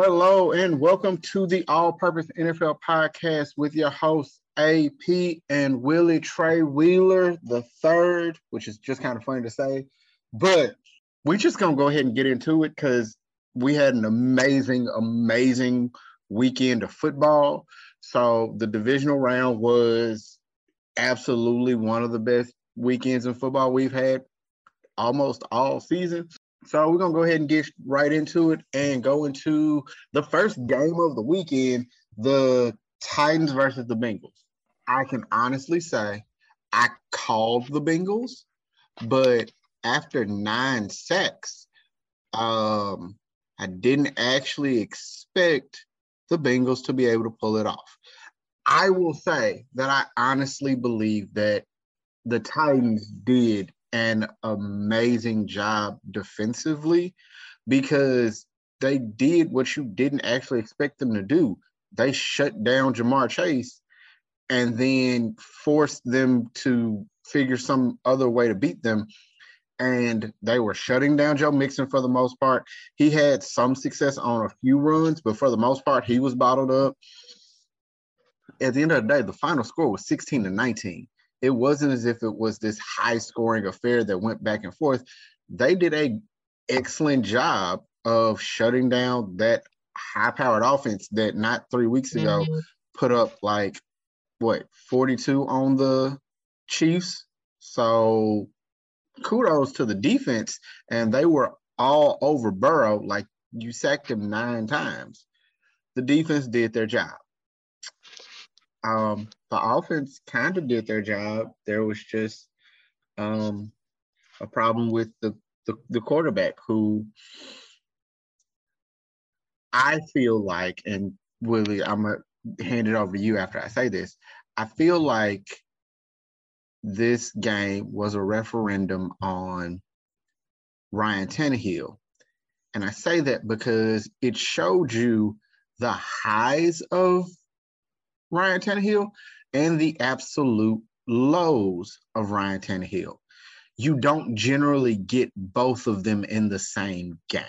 Hello and welcome to the All Purpose NFL Podcast with your hosts AP and Willie Tre Wheeler the third, which is just kind of funny to say, but we're just gonna go ahead and get into it because we had an amazing, amazing weekend of football. So the divisional round was absolutely one of the best weekends in football we've had almost all season. So we're gonna go ahead and get right into it and go into the first game of the weekend, the Titans versus the Bengals. I can honestly say I called the Bengals, but after nine sacks, um, I didn't actually expect the Bengals to be able to pull it off. I will say that I honestly believe that the Titans did an amazing job defensively because they did what you didn't actually expect them to do. They shut down Ja'Marr Chase and then forced them to figure some other way to beat them. And they were shutting down Joe Mixon for the most part. He had some success on a few runs, but for the most part, he was bottled up. At the end of the day, the final score was 16 to 19 it wasn't as if it was this high scoring affair that went back and forth. They did a excellent job of shutting down that high powered offense that not three weeks ago mm-hmm. put up like what 42 on the Chiefs. So kudos to the defense, and they were all over Burrow. Like you sacked him nine times. The defense did their job. Um, the offense kind of did their job. There was just um, a problem with the, the, the quarterback who I feel like, and Willie, I'm gonna hand it over to you after I say this. I feel like this game was a referendum on Ryan Tannehill. And I say that because it showed you the highs of Ryan Tannehill and the absolute lows of Ryan Tannehill. You don't generally get both of them in the same game.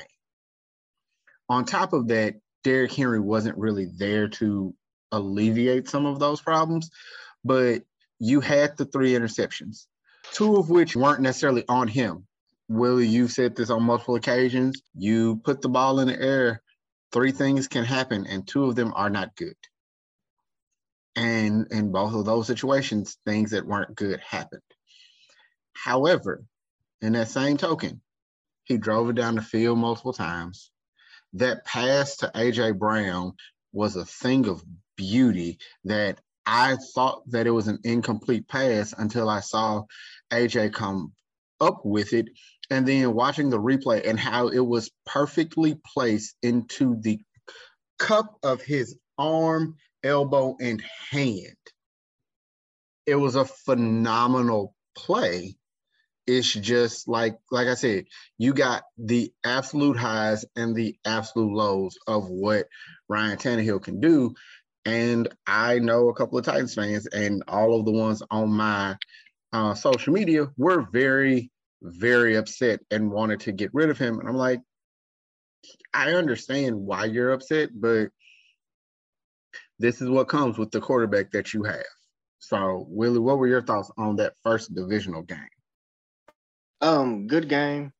On top of that, Derrick Henry wasn't really there to alleviate some of those problems, but you had the three interceptions, two of which weren't necessarily on him. Willie, you've said this on multiple occasions. You put the ball in the air, three things can happen, and two of them are not good. And in both of those situations, things that weren't good happened. However, in that same token, he drove it down the field multiple times. That pass to AJ Brown was a thing of beauty that I thought that it was an incomplete pass until I saw AJ come up with it. And then watching the replay and how it was perfectly placed into the cup of his arm elbow, and hand. It was a phenomenal play. It's just like like I said, you got the absolute highs and the absolute lows of what Ryan Tannehill can do. And I know a couple of Titans fans, and all of the ones on my uh, social media were very, very upset and wanted to get rid of him. And I'm like, I understand why you're upset, but this is what comes with the quarterback that you have. So, Willie, what were your thoughts on that first divisional game? Um, good game.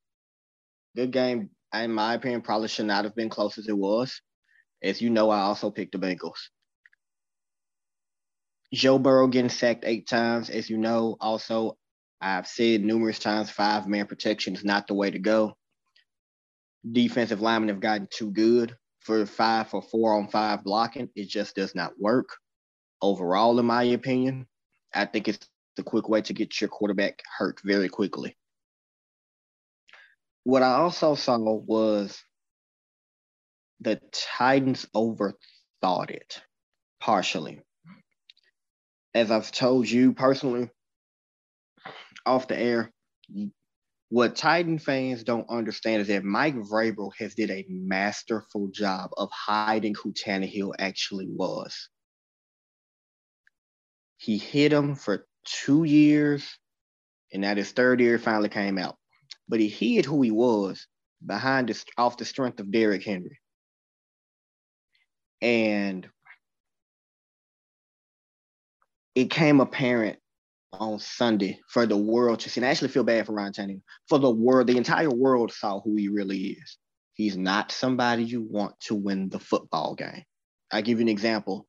Good game. In my opinion, probably should not have been close as it was. As you know, I also picked the Bengals. Joe Burrow getting sacked eight times. As you know, also, I've said numerous times five man protection is not the way to go. Defensive linemen have gotten too good for five for four on five blocking. It just does not work overall, in my opinion. I think it's the quick way to get your quarterback hurt very quickly. What I also saw was the Titans overthought it partially. As I've told you personally off the air, what Titan fans don't understand is that Mike Vrabel has did a masterful job of hiding who Tannehill actually was. He hid him for two years, and now his third year finally came out. But he hid who he was behind this off the strength of Derrick Henry. And it came apparent on Sunday for the world to see. And I actually feel bad for Ryan Tannehill. For the world, the entire world saw who he really is. He's not somebody you want to win the football game. I give you an example.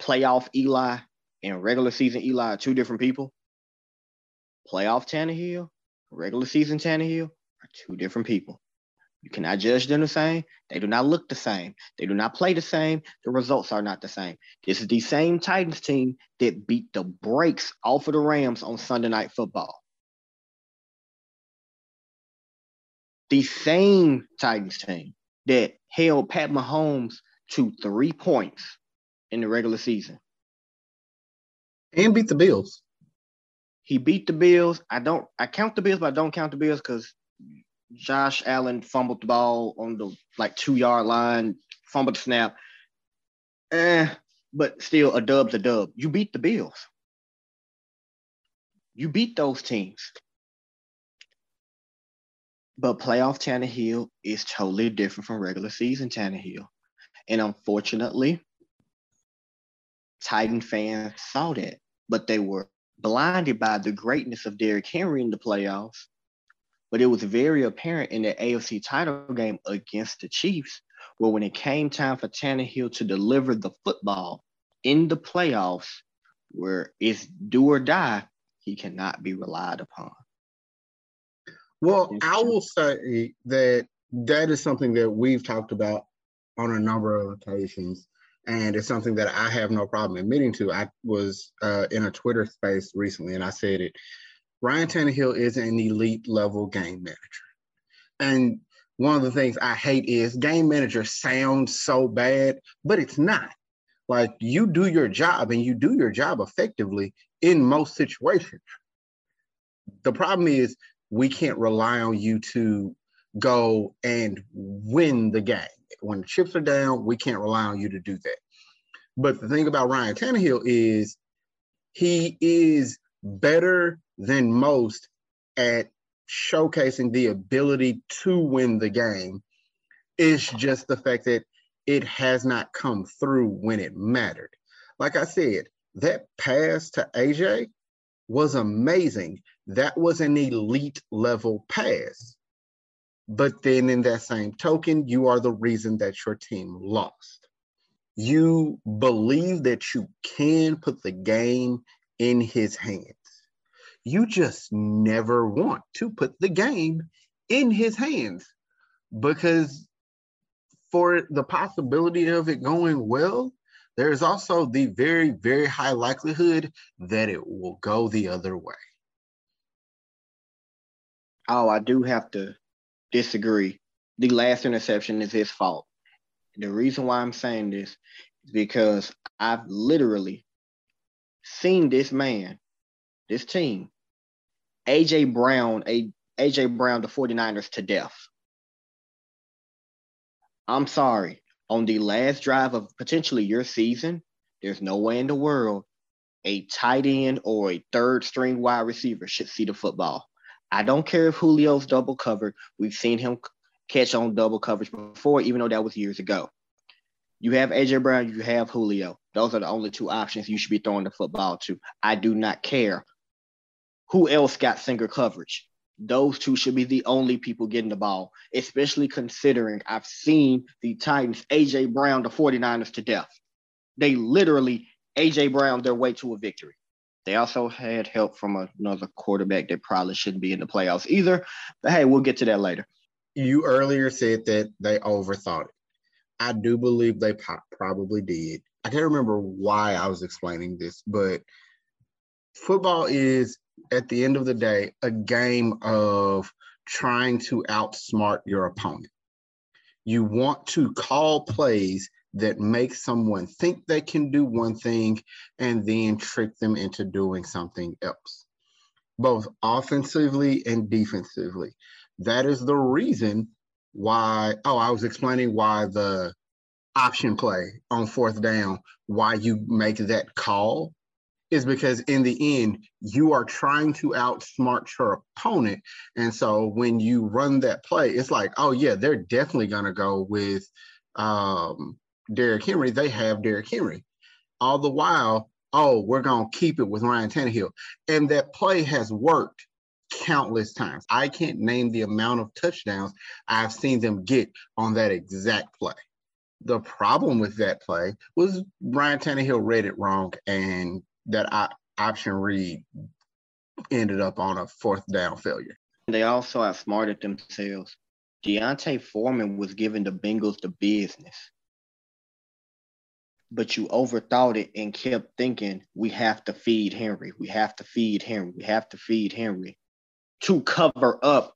Playoff Eli and regular season Eli are two different people. Playoff Tannehill, regular season Tannehill are two different people. You cannot judge them the same. They do not look the same. They do not play the same. The results are not the same. This is the same Titans team that beat the brakes off of the Rams on Sunday Night Football. The same Titans team that held Pat Mahomes to three points in the regular season. And beat the Bills. He beat the Bills. I don't I count the Bills, but I don't count the Bills because Josh Allen fumbled the ball on the like two yard line, fumbled the snap. Eh, but still a dub's a dub. You beat the Bills. You beat those teams. But playoff Tannehill is totally different from regular season Tannehill. And unfortunately, Titan fans saw that, but they were blinded by the greatness of Derrick Henry in the playoffs but it was very apparent in the AFC title game against the Chiefs, where when it came time for Tannehill to deliver the football in the playoffs, where it's do or die, he cannot be relied upon. Well, I will say that that is something that we've talked about on a number of occasions. And it's something that I have no problem admitting to. I was uh, in a Twitter space recently and I said it Ryan Tannehill is an elite level game manager. And one of the things I hate is game manager sounds so bad, but it's not. Like you do your job and you do your job effectively in most situations. The problem is we can't rely on you to go and win the game. When the chips are down, we can't rely on you to do that. But the thing about Ryan Tannehill is he is better than most at showcasing the ability to win the game. It's just the fact that it has not come through when it mattered. Like I said, that pass to AJ was amazing. That was an elite level pass. But then, in that same token, you are the reason that your team lost. You believe that you can put the game in his hands you just never want to put the game in his hands because for the possibility of it going well, there is also the very, very high likelihood that it will go the other way. Oh, I do have to disagree. The last interception is his fault. The reason why I'm saying this is because I've literally seen this man, this team, AJ Brown, a AJ Brown, the 49ers to death. I'm sorry. On the last drive of potentially your season, there's no way in the world a tight end or a third string wide receiver should see the football. I don't care if Julio's double covered. We've seen him catch on double coverage before, even though that was years ago. You have AJ Brown, you have Julio. Those are the only two options you should be throwing the football to. I do not care who else got single coverage? Those two should be the only people getting the ball, especially considering I've seen the Titans, AJ Brown, the 49ers to death. They literally AJ Brown their way to a victory. They also had help from another quarterback that probably shouldn't be in the playoffs either. But hey, we'll get to that later. You earlier said that they overthought it. I do believe they probably did. I can't remember why I was explaining this, but football is at the end of the day a game of trying to outsmart your opponent. You want to call plays that make someone think they can do one thing and then trick them into doing something else, both offensively and defensively. That is the reason why. Oh, I was explaining why the option play on fourth down, why you make that call is because in the end, you are trying to outsmart your opponent. And so when you run that play, it's like, oh, yeah, they're definitely going to go with um, Derrick Henry, they have Derrick Henry. All the while, oh, we're going to keep it with Ryan Tannehill. And that play has worked countless times. I can't name the amount of touchdowns I've seen them get on that exact play. The problem with that play was Ryan Tannehill read it wrong, and that I, option read ended up on a fourth down failure. They also outsmarted themselves. D'Onta Foreman was giving the Bengals the business. But you overthought it and kept thinking, we have to feed Henry. We have to feed Henry. We have to feed Henry to cover up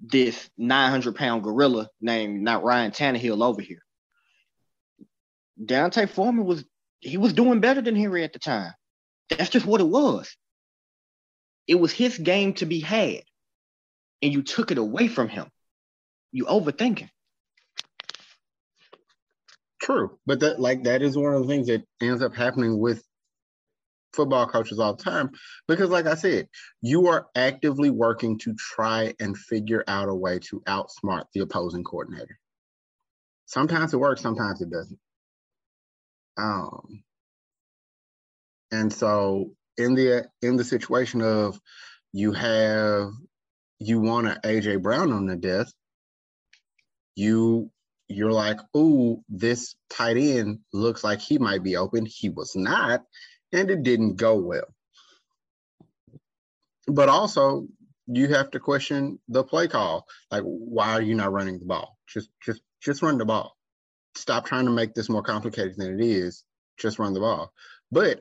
this 900 pound gorilla named not Ryan Tannehill over here. D'Onta Foreman was he was doing better than Henry at the time. That's just what it was. It was his game to be had, and you took it away from him. You overthinking. True, but that like that is one of the things that ends up happening with football coaches all the time because like i said you are actively working to try and figure out a way to outsmart the opposing coordinator sometimes it works sometimes it doesn't um and so in the in the situation of you have you want an AJ Brown on the death, you you're like, oh, this tight end looks like he might be open. He was not, and it didn't go well. But also, you have to question the play call. Like, why are you not running the ball? Just just just run the ball. Stop trying to make this more complicated than it is. Just run the ball. But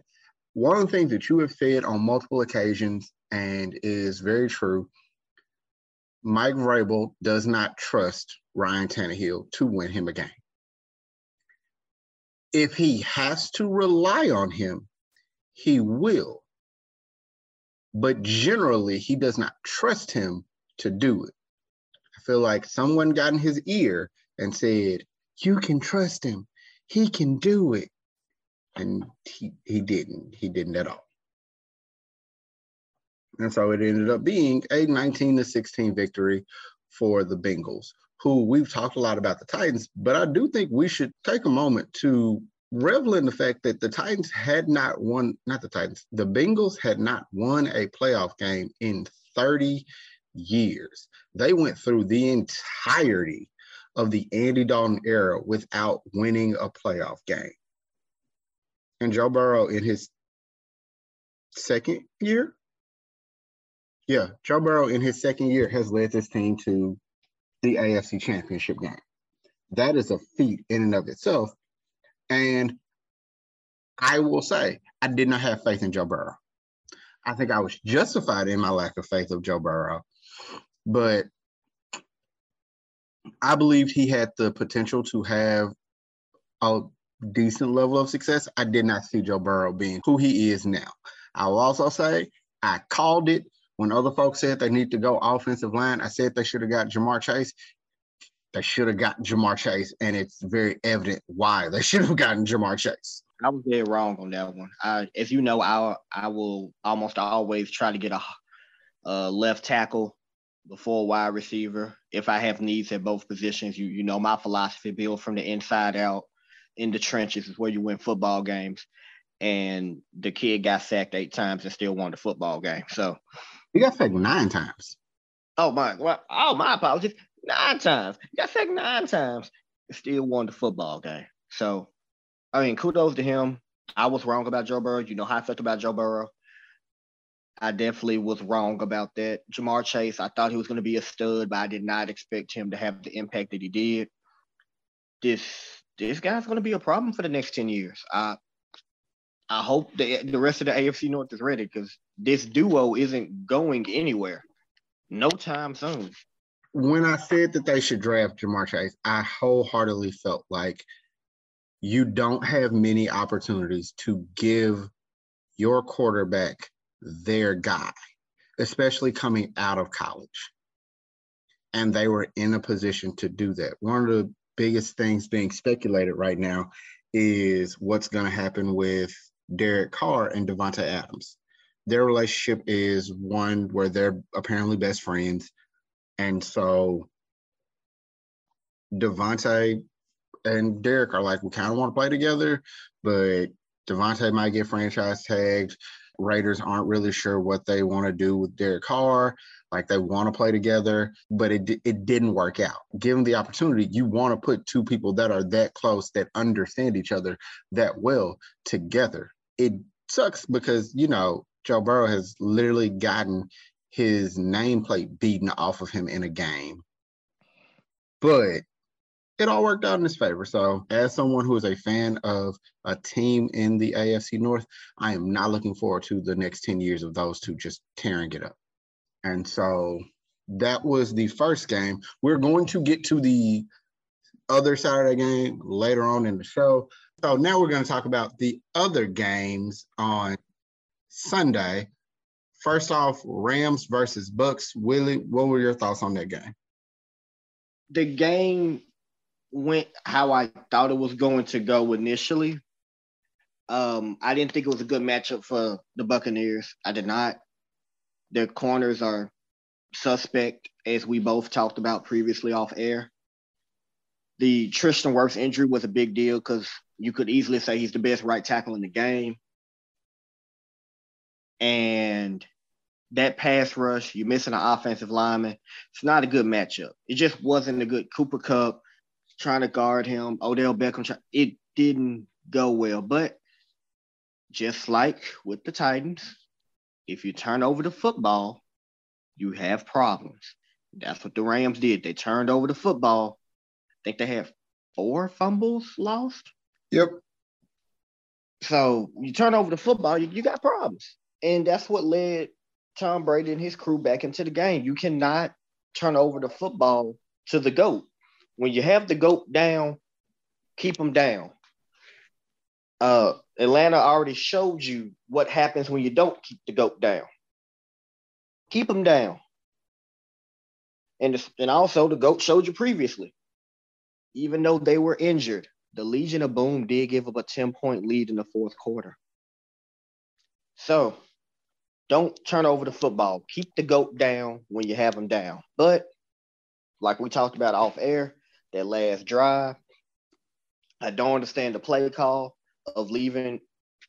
one of the things that you have said on multiple occasions and is very true Mike Vrabel does not trust Ryan Tannehill to win him a game. If he has to rely on him, he will. But generally, he does not trust him to do it. I feel like someone got in his ear and said, You can trust him. He can do it and he, he didn't. He didn't at all. And so it ended up being a 19 to 16 victory for the Bengals, who we've talked a lot about the Titans, but I do think we should take a moment to revel in the fact that the Titans had not won, not the Titans, the Bengals had not won a playoff game in 30 years. They went through the entirety of the Andy Dalton era without winning a playoff game and Joe Burrow in his second year. Yeah, Joe Burrow in his second year has led this team to the AFC Championship game. That is a feat in and of itself. And I will say, I did not have faith in Joe Burrow. I think I was justified in my lack of faith of Joe Burrow, but I believed he had the potential to have a decent level of success, I did not see Joe Burrow being who he is now. I will also say I called it when other folks said they need to go offensive line. I said they should have got Ja'Marr Chase. They should have got Ja'Marr Chase, and it's very evident why they should have gotten Ja'Marr Chase. I was dead wrong on that one. I, as you know, I I will almost always try to get a, a left tackle before wide receiver if I have needs at both positions. You you know my philosophy: build from the inside out in the trenches is where you win football games. And the kid got sacked eight times and still won the football game. So he got sacked nine times. Oh my well, oh my apologies. Nine times. He got sacked nine times and still won the football game. So I mean, kudos to him. I was wrong about Joe Burrow. You know how I felt about Joe Burrow. I definitely was wrong about that. Ja'Marr Chase, I thought he was going to be a stud, but I did not expect him to have the impact that he did. This this guy's going to be a problem for the next 10 years. I I hope the the rest of the AFC North is ready because this duo isn't going anywhere, no time soon. When I said that they should draft Ja'Marr Chase, I wholeheartedly felt like you don't have many opportunities to give your quarterback their guy, especially coming out of college. And they were in a position to do that. One of the biggest things being speculated right now is what's going to happen with Derek Carr and Davante Adams. Their relationship is one where they're apparently best friends. And so Davante and Derek are like, we kind of want to play together, but Davante might get franchise tagged. Raiders aren't really sure what they want to do with Derek Carr. Like they want to play together, but it it didn't work out. Given the opportunity, you want to put two people that are that close that understand each other that well together. It sucks because you know Joe Burrow has literally gotten his nameplate beaten off of him in a game, but it all worked out in his favor. So, as someone who is a fan of a team in the AFC North, I am not looking forward to the next 10 years of those two just tearing it up. And so that was the first game. We're going to get to the other Saturday game later on in the show. So now we're going to talk about the other games on Sunday. First off, Rams versus Bucks. Willie, what were your thoughts on that game? The game went how I thought it was going to go initially. Um, I didn't think it was a good matchup for the Buccaneers. I did not. Their corners are suspect, as we both talked about previously off air. The Tristan Wirfs injury was a big deal because you could easily say he's the best right tackle in the game. And that pass rush, you're missing an offensive lineman. It's not a good matchup. It just wasn't a good Cooper Kupp trying to guard him, Odell Beckham. It didn't go well. But just like with the Titans, if you turn over the football, you have problems. That's what the Rams did. They turned over the football. I think they had four fumbles lost. Yep. So you turn over the football, you, you got problems. And that's what led Tom Brady and his crew back into the game. You cannot turn over the football to the GOAT. When you have the GOAT down, keep them down. Uh, Atlanta already showed you what happens when you don't keep the goat down. Keep them down. And, and also, the goat showed you previously, even though they were injured, the Legion of Boom did give up a 10 point lead in the fourth quarter. So don't turn over the football. Keep the goat down when you have them down. But like we talked about off air, that last drive, I don't understand the play call of leaving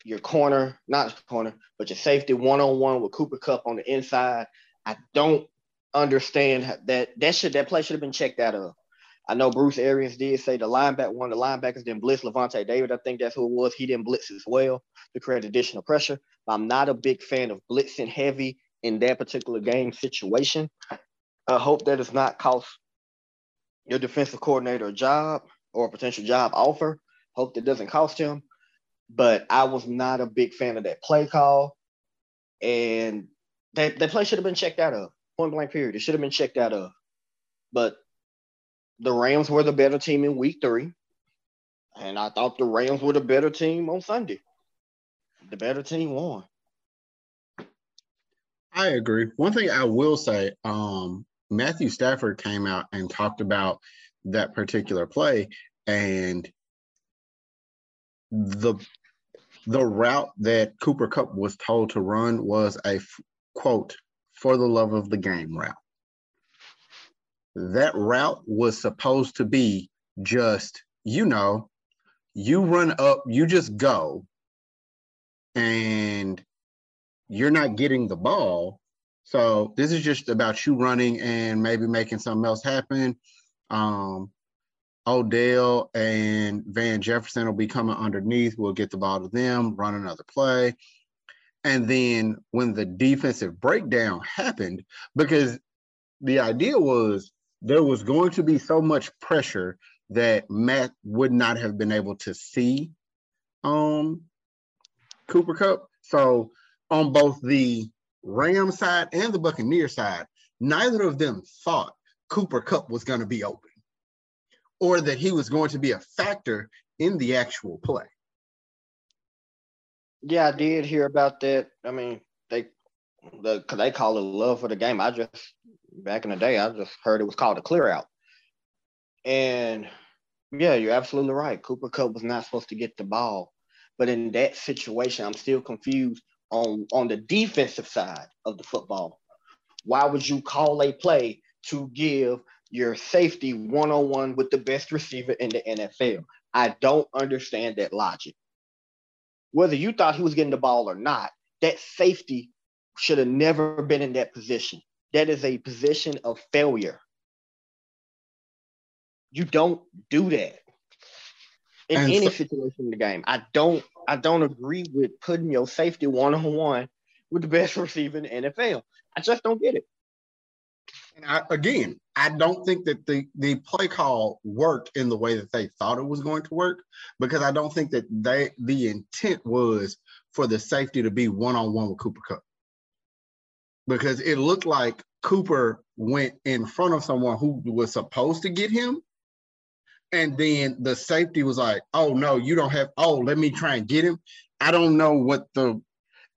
your corner, not corner, but your safety one on one with Cooper Kupp on the inside. I don't understand that that should that play should have been checked out of. I know Bruce Arians did say the linebacker one of the linebackers didn't blitz Lavonte David. I think that's who it was. He didn't blitz as well to create additional pressure. I'm not a big fan of blitzing heavy in that particular game situation. I hope that does not cost your defensive coordinator a job or a potential job offer. Hope that doesn't cost him but I was not a big fan of that play call. And that, that play should have been checked out of. Point blank period. It should have been checked out of. But the Rams were the better team in week three. And I thought the Rams were the better team on Sunday. The better team won. I agree. One thing I will say, um, Matthew Stafford came out and talked about that particular play, and the the route that Cooper Kupp was told to run was a quote for the love of the game route. That route was supposed to be just, you know, you run up, you just go, and you're not getting the ball. So this is just about you running and maybe making something else happen. Um, Odell and Van Jefferson will be coming underneath. We'll get the ball to them, run another play. And then when the defensive breakdown happened, because the idea was there was going to be so much pressure that Matt would not have been able to see um, Cooper Kupp. So on both the Ram side and the Buccaneer side, neither of them thought Cooper Kupp was going to be open or that he was going to be a factor in the actual play. Yeah, I did hear about that. I mean, they the they call it love for the game. I just back in the day, I just heard it was called a clear out. And yeah, you're absolutely right. Cooper Kupp was not supposed to get the ball. But in that situation, I'm still confused on, on the defensive side of the football. Why would you call a play to give your safety one on one with the best receiver in the NFL. I don't understand that logic. Whether you thought he was getting the ball or not, that safety should have never been in that position. That is a position of failure. You don't do that in and any so, situation in the game. I don't I don't agree with putting your safety one on one with the best receiver in the NFL. I just don't get it. And I, again, I don't think that the the play call worked in the way that they thought it was going to work because I don't think that they the intent was for the safety to be one on one with Cooper Kupp because it looked like Cooper went in front of someone who was supposed to get him. And then the safety was like, oh no, you don't have, oh, let me try and get him. I don't know what the,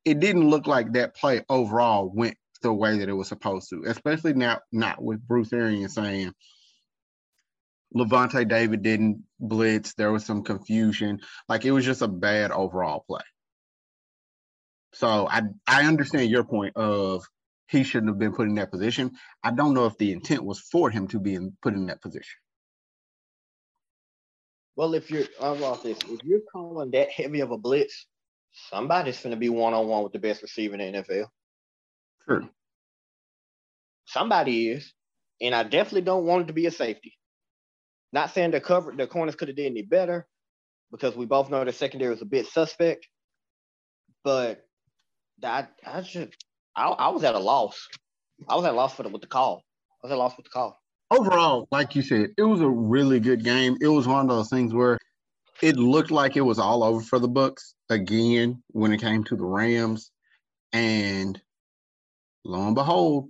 it didn't look like that play overall went the way that it was supposed to, especially now, not with Bruce Arians saying Lavonte David didn't blitz. There was some confusion. Like it was just a bad overall play. So I I understand your point of he shouldn't have been put in that position. I don't know if the intent was for him to be in, put in that position. Well, if you're about this, if you're calling that heavy of a blitz, somebody's going to be one on one with the best receiver in the NFL. True. Somebody is, and I definitely don't want it to be a safety. Not saying the cover the corners could have did any better, because we both know the secondary is a bit suspect. But that I just I, I was at a loss. I was at a loss for the, with the call. I was at a loss with the call. Overall, like you said, it was a really good game. It was one of those things where it looked like it was all over for the Bucks again when it came to the Rams, and lo and behold,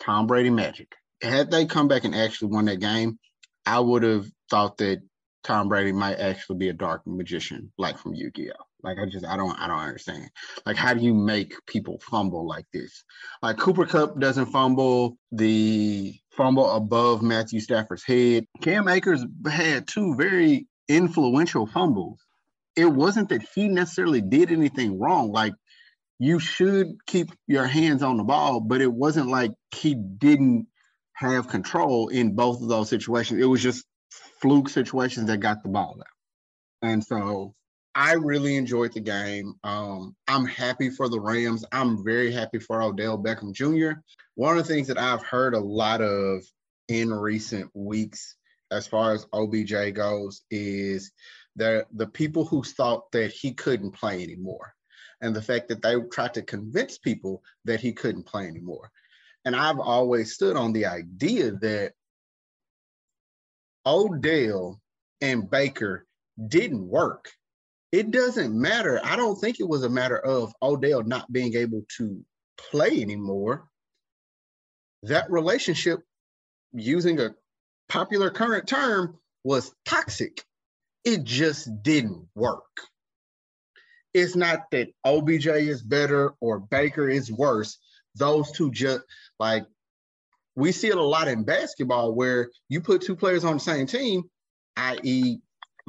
Tom Brady magic. Had they come back and actually won that game, I would have thought that Tom Brady might actually be a dark magician, like from Yu-Gi-Oh. Like I just I don't I don't understand. Like how do you make people fumble like this? Like Cooper Kupp doesn't fumble the fumble above Matthew Stafford's head. Cam Akers had two very influential fumbles. It wasn't that he necessarily did anything wrong. Like you should keep your hands on the ball, but it wasn't like he didn't have control in both of those situations. It was just fluke situations that got the ball out. And so I really enjoyed the game. Um, I'm happy for the Rams. I'm very happy for Odell Beckham Jr. One of the things that I've heard a lot of in recent weeks, as far as OBJ goes, is that the people who thought that he couldn't play anymore, and the fact that they tried to convince people that he couldn't play anymore. And I've always stood on the idea that Odell and Baker didn't work it doesn't matter. I don't think it was a matter of Odell not being able to play anymore. That relationship, using a popular current term, was toxic. It just didn't work. It's not that OBJ is better or Baker is worse. Those two just like we see it a lot in basketball where you put two players on the same team, i.e.,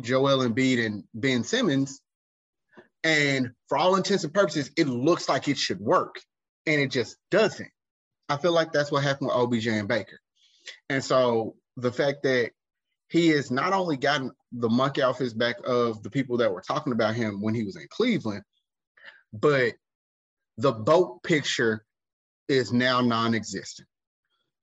Joel Embiid and Ben Simmons. And for all intents and purposes, it looks like it should work. And it just doesn't. I feel like that's what happened with OBJ and Baker. And so the fact that he has not only gotten the monkey off his back of the people that were talking about him when he was in Cleveland, but the boat picture is now non existent.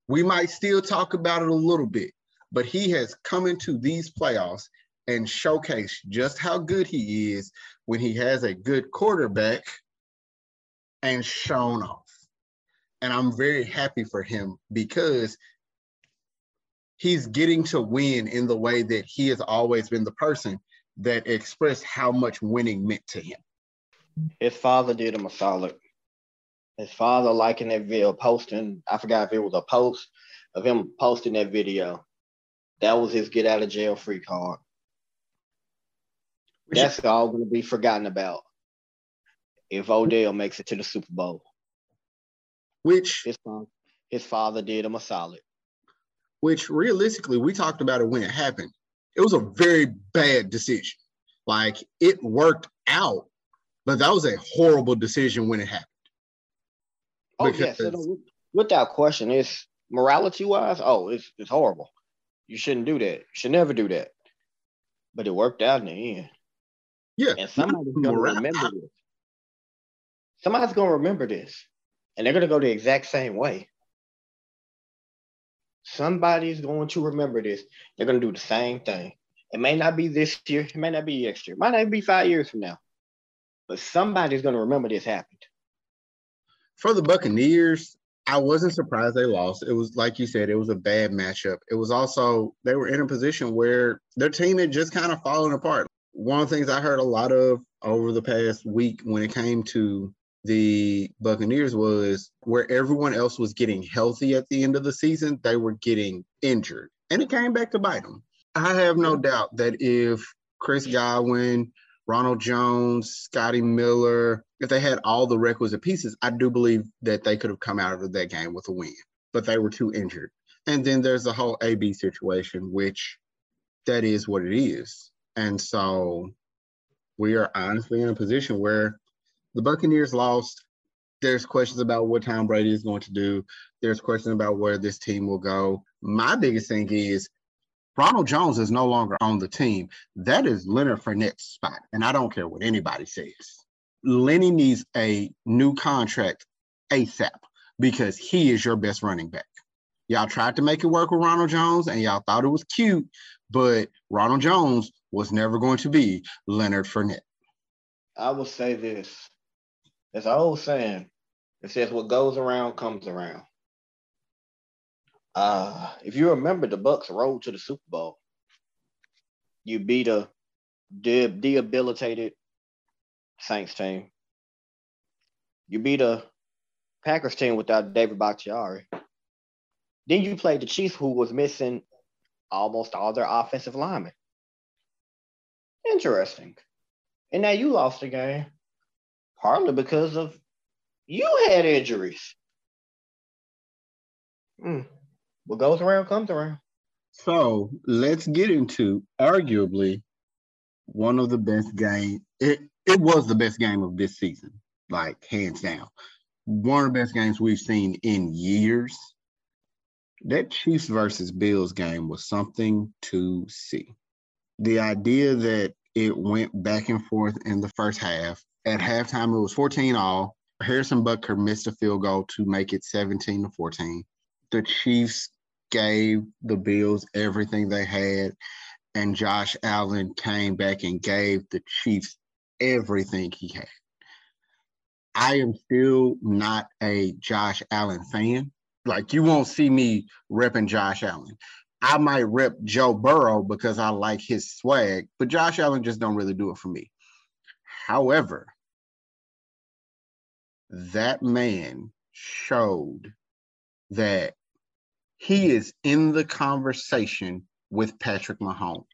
We might still talk about it a little bit, but he has come into these playoffs and showcase just how good he is when he has a good quarterback and shown off. And I'm very happy for him because he's getting to win in the way that he has always been the person that expressed how much winning meant to him. His father did him a solid. His father liking that video, posting, I forgot if it was a post of him posting that video. That was his get out of jail free card. That's all going to be forgotten about if Odell makes it to the Super Bowl. Which his, his father did him a solid. Which realistically, we talked about it when it happened. It was a very bad decision. Like it worked out, but that was a horrible decision when it happened. Oh because, yes, without question, it's morality wise, oh, it's it's horrible. You shouldn't do that. You should never do that. But it worked out in the end. Yeah. And somebody's gonna remember this. Somebody's gonna remember this. And they're gonna go the exact same way. Somebody's going to remember this. They're going to do the same thing. It may not be this year. It may not be next year. It might not be five years from now. But somebody's going to remember this happened. For the Buccaneers, I wasn't surprised they lost. It was like you said, it was a bad matchup. It was also they were in a position where their team had just kind of fallen apart. One of the things I heard a lot of over the past week when it came to the Buccaneers was where everyone else was getting healthy at the end of the season, they were getting injured. And it came back to bite them. I have no doubt that if Chris Godwin, Ronald Jones, Scotty Miller, if they had all the requisite pieces, I do believe that they could have come out of that game with a win, but they were too injured. And then there's the whole AB situation, which that is what it is. And so we are honestly in a position where the Buccaneers lost. There's questions about what Tom Brady is going to do. There's questions about where this team will go. My biggest thing is Ronald Jones is no longer on the team. That is Leonard Fournette's spot. And I don't care what anybody says. Lenny needs a new contract ASAP because he is your best running back. Y'all tried to make it work with Ronald Jones and y'all thought it was cute, but Ronald Jones was never going to be Leonard Fournette. I will say this there's an old saying that says what goes around comes around. Uh, if you remember the Bucks road to the Super Bowl, you beat a de- debilitated Saints team. You beat a Packers team without David Bakhtiari. Then you played the Chiefs, who was missing almost all their offensive linemen. Interesting. And now you lost the game partly because of you had injuries. Mm. What goes around comes around. So let's get into arguably one of the best game. It it was the best game of this season, like hands down. One of the best games we've seen in years. That Chiefs versus Bills game was something to see. The idea that it went back and forth in the first half at halftime, it was 14 all. Harrison Butker missed a field goal to make it 17 to 14. The Chiefs gave the Bills everything they had, and Josh Allen came back and gave the Chiefs everything he had. I am still not a Josh Allen fan. Like you won't see me repping Josh Allen. I might rep Joe Burrow because I like his swag, but Josh Allen just don't really do it for me. However, that man showed that he is in the conversation with Patrick Mahomes.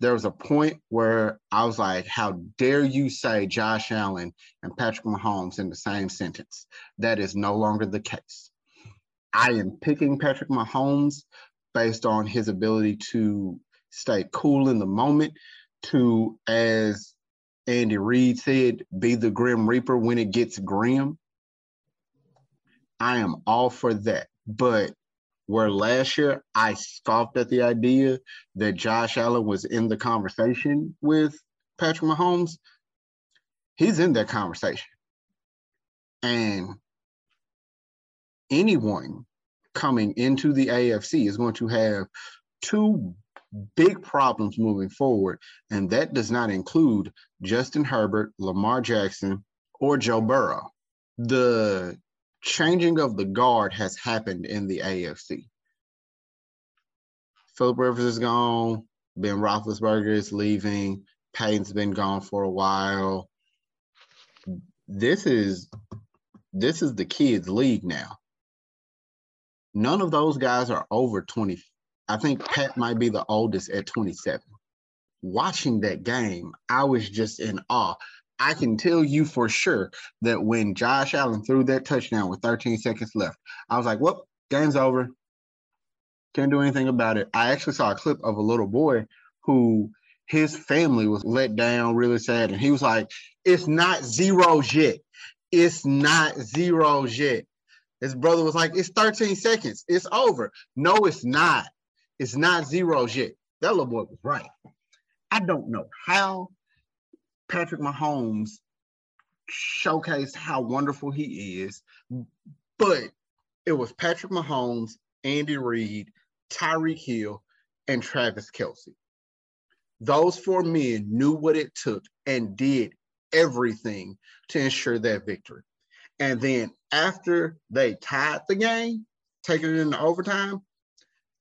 There was a point where I was like, how dare you say Josh Allen and Patrick Mahomes in the same sentence? That is no longer the case. I am picking Patrick Mahomes based on his ability to stay cool in the moment, to, as Andy Reid said, be the Grim Reaper when it gets grim. I am all for that. But where last year I scoffed at the idea that Josh Allen was in the conversation with Patrick Mahomes, he's in that conversation. And anyone coming into the AFC is going to have two big problems moving forward. And that does not include Justin Herbert, Lamar Jackson, or Joe Burrow. The changing of the guard has happened in the AFC. Philip Rivers is gone. Ben Roethlisberger is leaving. Peyton's been gone for a while. This is this is the kids' league now. None of those guys are over 20, I think Pat might be the oldest at 27. Watching that game, I was just in awe. I can tell you for sure that when Josh Allen threw that touchdown with 13 seconds left, I was like, well, game's over. Can't do anything about it. I actually saw a clip of a little boy who his family was let down really sad. And he was like, it's not zeros yet. It's not zeros yet. His brother was like, it's 13 seconds. It's over. No, it's not. It's not zeros yet. That little boy was right. I don't know how Patrick Mahomes showcased how wonderful he is, but it was Patrick Mahomes, Andy Reid, Tyreek Hill, and Travis Kelce. Those four men knew what it took and did everything to ensure that victory. And then after they tied the game, taking it into overtime,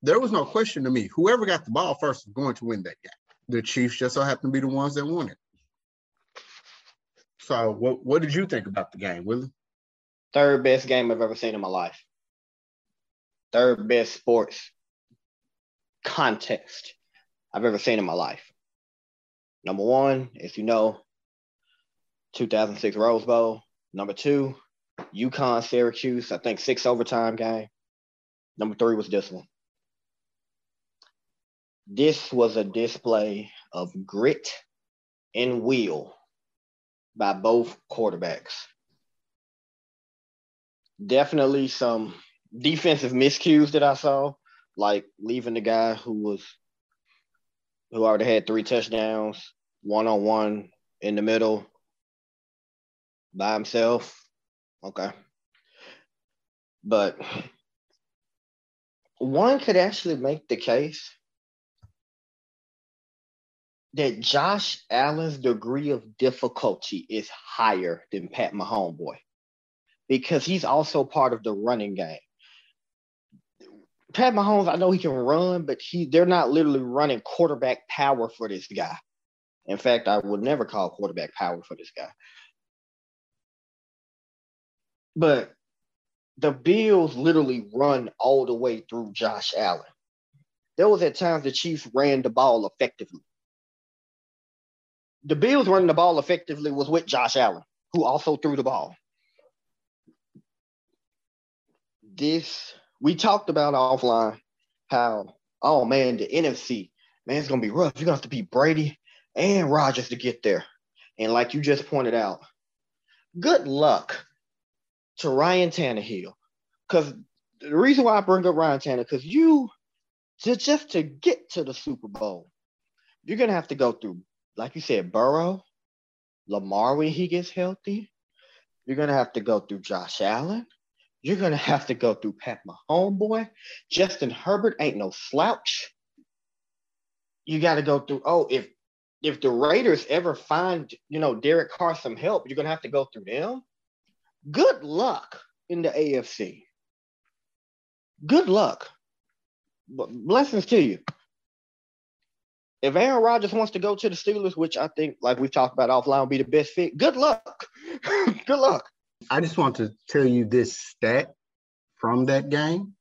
there was no question to me. Whoever got the ball first was going to win that game. The Chiefs just so happened to be the ones that won it. So, what what did you think about the game, Willie? Third best game I've ever seen in my life. Third best sports contest I've ever seen in my life. Number one, as you know, 2006 Rose Bowl. Number two, UConn Syracuse, I think six overtime game. Number three was this one. This was a display of grit and will by both quarterbacks. Definitely some defensive miscues that I saw, like leaving the guy who was who already had three touchdowns, one on one in the middle by himself. Okay. But one could actually make the case that Josh Allen's degree of difficulty is higher than Pat Mahomes boy because he's also part of the running game. Pat Mahomes, I know he can run, but he they're not literally running quarterback power for this guy. In fact, I would never call quarterback power for this guy. But the Bills literally run all the way through Josh Allen. There was at times the Chiefs ran the ball effectively. The Bills running the ball effectively was with Josh Allen, who also threw the ball. This we talked about offline how oh man the NFC man it's gonna be rough. You're gonna have to beat Brady and Rodgers to get there. And like you just pointed out, good luck to Ryan Tannehill. Because the reason why I bring up Ryan Tannehill, because you to just to get to the Super Bowl, you're gonna have to go through, like you said, Burrow, Lamar when he gets healthy. You're gonna have to go through Josh Allen. You're gonna have to go through Pat Mahomes, boy. Justin Herbert ain't no slouch. You got to go through. Oh, if if the Raiders ever find you know Derek Carr some help, you're gonna have to go through them. Good luck in the AFC. Good luck. Blessings to you. If Aaron Rodgers wants to go to the Steelers, which I think, like we've talked about offline, will be the best fit, good luck. good luck. I just want to tell you this stat from that game.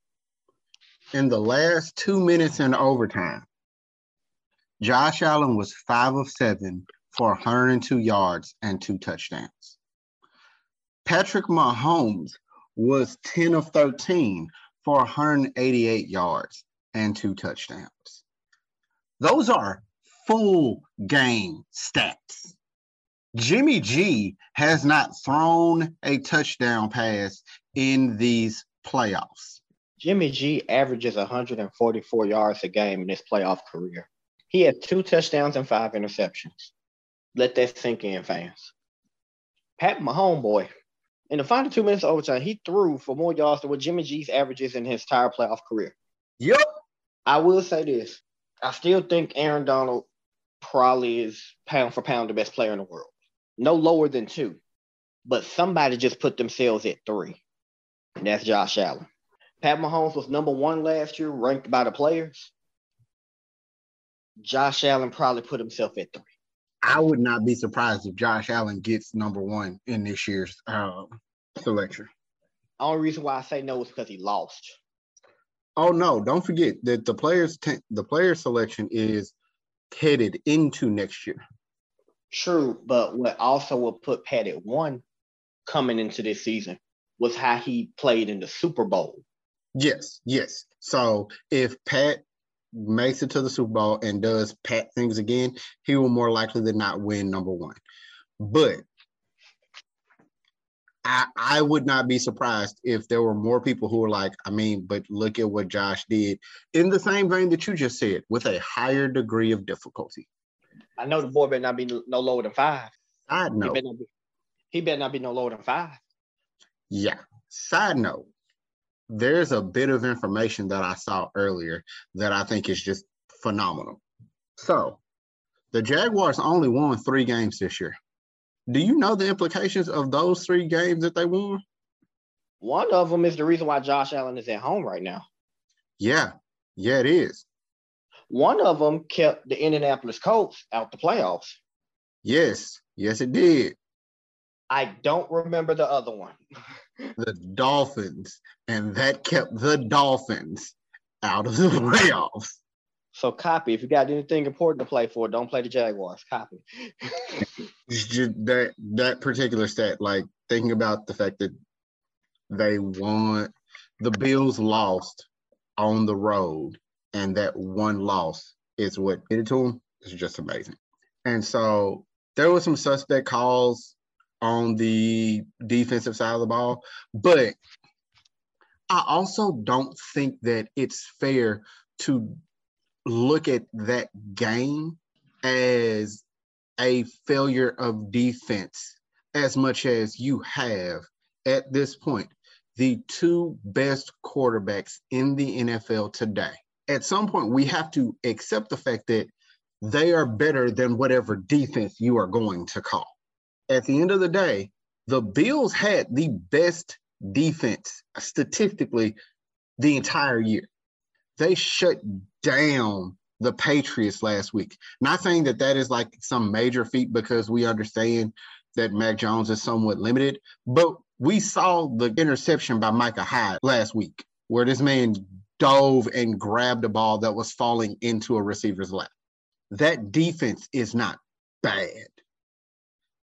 In the last two minutes in overtime, Josh Allen was five of seven for 102 yards and two touchdowns. Patrick Mahomes was 10 of 13 for 188 yards and two touchdowns. Those are full game stats. Jimmy G has not thrown a touchdown pass in these playoffs. Jimmy G averages 144 yards a game in his playoff career. He had two touchdowns and five interceptions. Let that sink in, fans. Pat Mahomes, boy, in the final two minutes of overtime, he threw for more yards than what Jimmy G's averages in his entire playoff career. Yep. I will say this. I still think Aaron Donald probably is pound for pound the best player in the world no lower than two. But somebody just put themselves at three. And that's Josh Allen. Pat Mahomes was number one last year, ranked by the players. Josh Allen probably put himself at three. I would not be surprised if Josh Allen gets number one in this year's uh, selection. Only reason why I say no is because he lost. Oh no! Don't forget that the players t- the player selection is headed into next year. True, but what also will put Pat at one coming into this season was how he played in the Super Bowl. Yes, yes. So if Pat makes it to the Super Bowl and does Pat things again, he will more likely than not win number one. But I, I would not be surprised if there were more people who were like, I mean, but look at what Josh did in the same vein that you just said, with a higher degree of difficulty. I know the boy better not be no lower than five. Side He note, better not be, he better not be no lower than five. yeah. Side note, there's a bit of information that I saw earlier that I think is just phenomenal. So, the Jaguars only won three games this year. Do you know the implications of those three games that they won? One of them is the reason why Josh Allen is at home right now. Yeah, yeah, it is. One of them kept the Indianapolis Colts out the playoffs. Yes, yes, it did. I don't remember the other one. The Dolphins, and that kept the Dolphins out of the playoffs. So copy. If you got anything important to play for, don't play the Jaguars. Copy. That that particular stat, like thinking about the fact that they won, the Bills lost on the road, and that one loss is what did it to them. It's just amazing. And so there were some suspect calls on the defensive side of the ball, but I also don't think that it's fair to look at that game as a failure of defense as much as you have at this point the two best quarterbacks in the NFL today. At some point, we have to accept the fact that they are better than whatever defense you are going to call. At the end of the day, the Bills had the best defense statistically the entire year. They shut down the Patriots last week. Not saying that that is like some major feat because we understand that Mac Jones is somewhat limited, but we saw the interception by Micah Hyde last week where this man dove and grabbed a ball that was falling into a receiver's lap. That defense is not bad.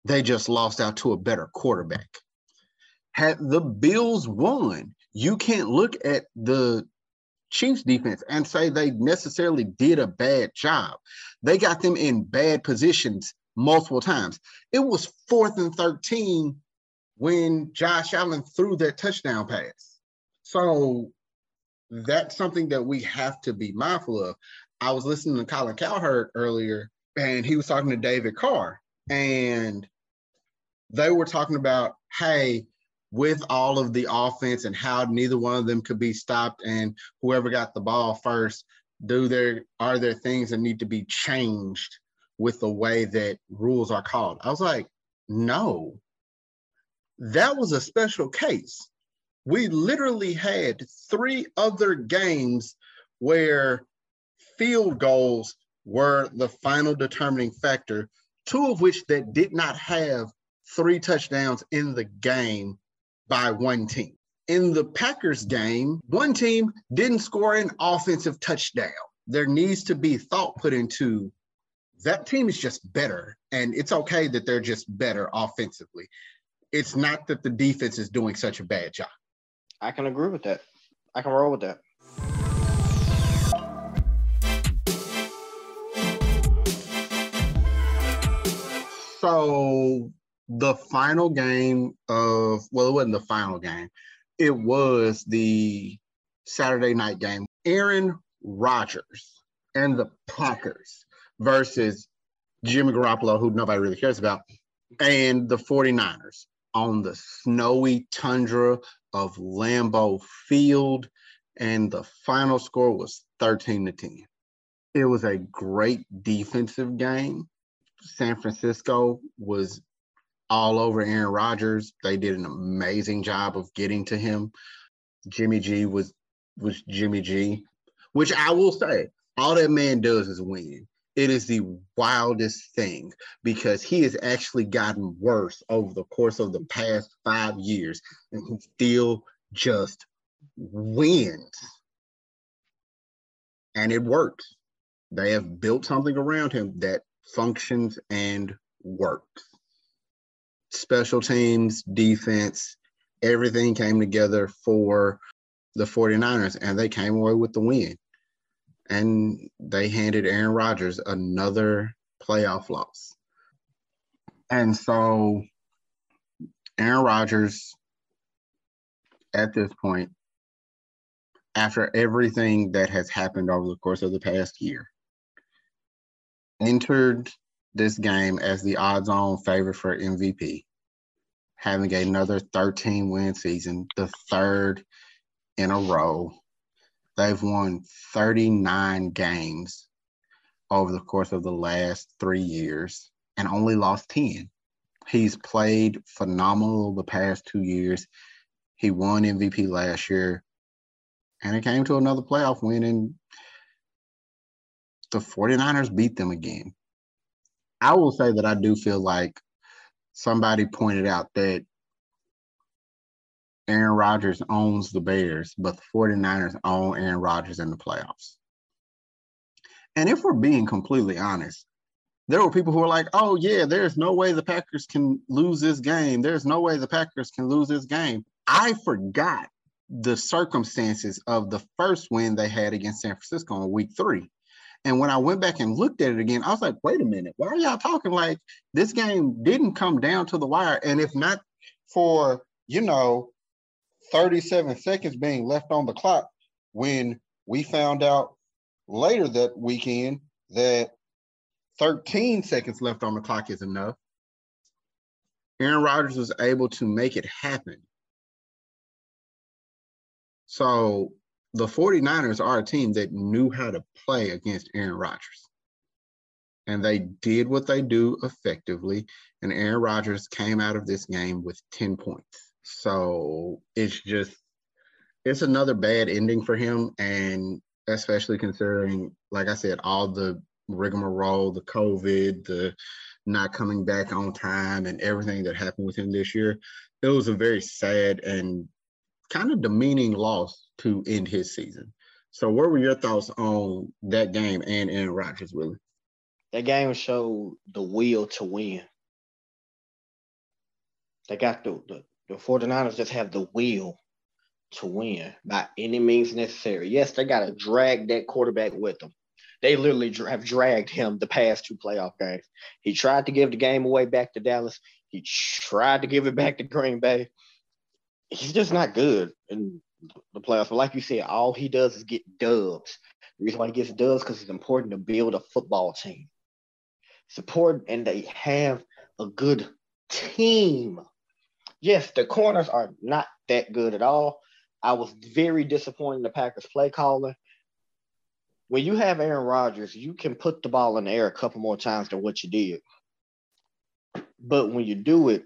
They just lost out to a better quarterback. Had the Bills won, you can't look at the Chiefs defense and say they necessarily did a bad job. They got them in bad positions multiple times. It was fourth and 13 when Josh Allen threw that touchdown pass. So that's something that we have to be mindful of. I was listening to Colin Cowherd earlier, and he was talking to David Carr, and they were talking about, hey, with all of the offense and how neither one of them could be stopped, and whoever got the ball first, do there are there things that need to be changed with the way that rules are called? I was like, no, that was a special case. We literally had three other games where field goals were the final determining factor, two of which that did not have three touchdowns in the game by one team. In the Packers game, one team didn't score an offensive touchdown. There needs to be thought put into that team is just better, and it's okay that they're just better offensively. It's not that the defense is doing such a bad job. I can agree with that. I can roll with that. So the final game of well, it wasn't the final game. It was the Saturday night game. Aaron Rodgers and the Packers versus Jimmy Garoppolo, who nobody really cares about, and the 49ers on the snowy tundra of Lambeau Field. And the final score was 13 to 10. It was a great defensive game. San Francisco was all over Aaron Rodgers. They did an amazing job of getting to him. Jimmy G was was Jimmy G, which I will say, all that man does is win. It is the wildest thing because he has actually gotten worse over the course of the past five years, and he still just wins. And it works. They have built something around him that functions and works. Special teams, defense, everything came together for the 49ers, and they came away with the win. And they handed Aaron Rodgers another playoff loss. And so Aaron Rodgers, at this point, after everything that has happened over the course of the past year, entered this game as the odds on favorite for MVP, having another 13 win season, the third in a row. They've won 39 games over the course of the last three years and only lost 10. He's played phenomenal the past two years. He won MVP last year, and it came to another playoff win, and the 49ers beat them again. I will say that I do feel like somebody pointed out that Aaron Rodgers owns the Bears, but the 49ers own Aaron Rodgers in the playoffs. And if we're being completely honest, there were people who were like, oh, yeah, there's no way the Packers can lose this game. There's no way the Packers can lose this game. I forgot the circumstances of the first win they had against San Francisco in week three. And when I went back and looked at it again, I was like, wait a minute, why are y'all talking like this game didn't come down to the wire? And if not for, you know, 37 seconds being left on the clock, when we found out later that weekend that 13 seconds left on the clock is enough, Aaron Rodgers was able to make it happen. So the 49ers are a team that knew how to play against Aaron Rodgers. And they did what they do effectively. And Aaron Rodgers came out of this game with 10 points. So it's just, it's another bad ending for him. And especially considering, like I said, all the rigmarole, the COVID, the not coming back on time, and everything that happened with him this year. It was a very sad and kind of demeaning loss to end his season. So, what were your thoughts on that game and Aaron Rodgers, Willie? That game showed the will to win. They got the, the, the 49ers just have the will to win by any means necessary. Yes, they got to drag that quarterback with them. They literally have dragged him the past two playoff games. He tried to give the game away back to Dallas. He tried to give it back to Green Bay he's just not good in the playoffs. But like you said, all he does is get dubs. The reason why he gets dubs because it's important to build a football team. Support and they have a good team. Yes, the corners are not that good at all. I was very disappointed in the Packers play calling. When you have Aaron Rodgers, you can put the ball in the air a couple more times than what you did. But when you do it,